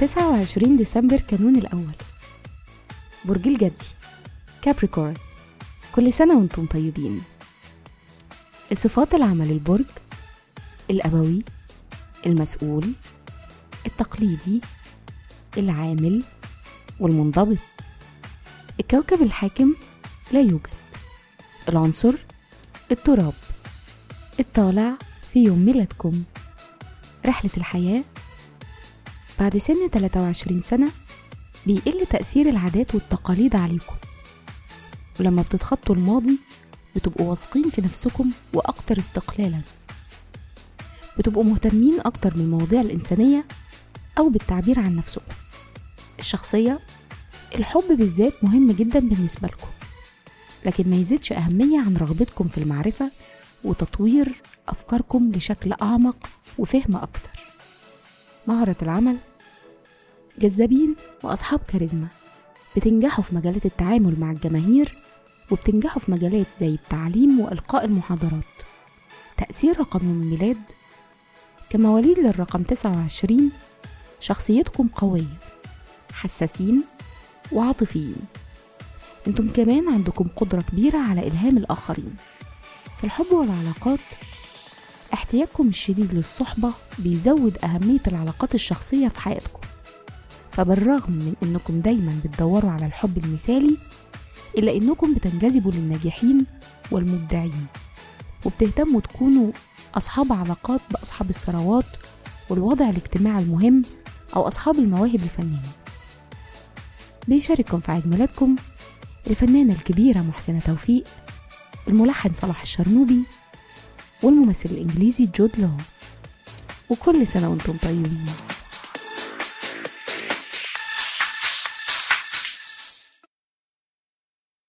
تسعة وعشرين ديسمبر كانون الأول. برج الجدي. كابريكورن كل سنة وأنتم طيبين. الصفات العامة للبرج الأبوي المسؤول التقليدي العامل والمنضبط. الكوكب الحاكم لا يوجد. العنصر التراب. الطالع في يوم ميلادكم. رحلة الحياة بعد سن 23 سنة بيقل تأثير العادات والتقاليد عليكم. ولما بتتخطوا الماضي بتبقوا واثقين في نفسكم وأكتر استقلالا. بتبقوا مهتمين أكتر بالمواضيع الإنسانية أو بالتعبير عن نفسكم. الشخصية الحب بالذات مهم جدا بالنسبة لكم. لكن ما يزيدش أهمية عن رغبتكم في المعرفة وتطوير أفكاركم لشكل أعمق وفهم أكتر. مهرة العمل جذابين وأصحاب كاريزما بتنجحوا في مجالات التعامل مع الجماهير وبتنجحوا في مجالات زي التعليم وإلقاء المحاضرات. تأثير رقم يوم الميلاد كمواليد للرقم 29 شخصيتكم قوية حساسين وعاطفيين. أنتم كمان عندكم قدرة كبيرة على إلهام الآخرين. في الحب والعلاقات احتياجكم الشديد للصحبة بيزود أهمية العلاقات الشخصية في حياتكم. فبالرغم من إنكم دايما بتدوروا على الحب المثالي إلا إنكم بتنجذبوا للناجحين والمبدعين وبتهتموا تكونوا أصحاب علاقات بأصحاب الثروات والوضع الاجتماعي المهم أو أصحاب المواهب الفنية. بيشارككم في عيد ميلادكم الفنانة الكبيرة محسنة توفيق الملحن صلاح الشرنوبي والممثل الإنجليزي جود لو. وكل سنة وأنتم طيبين.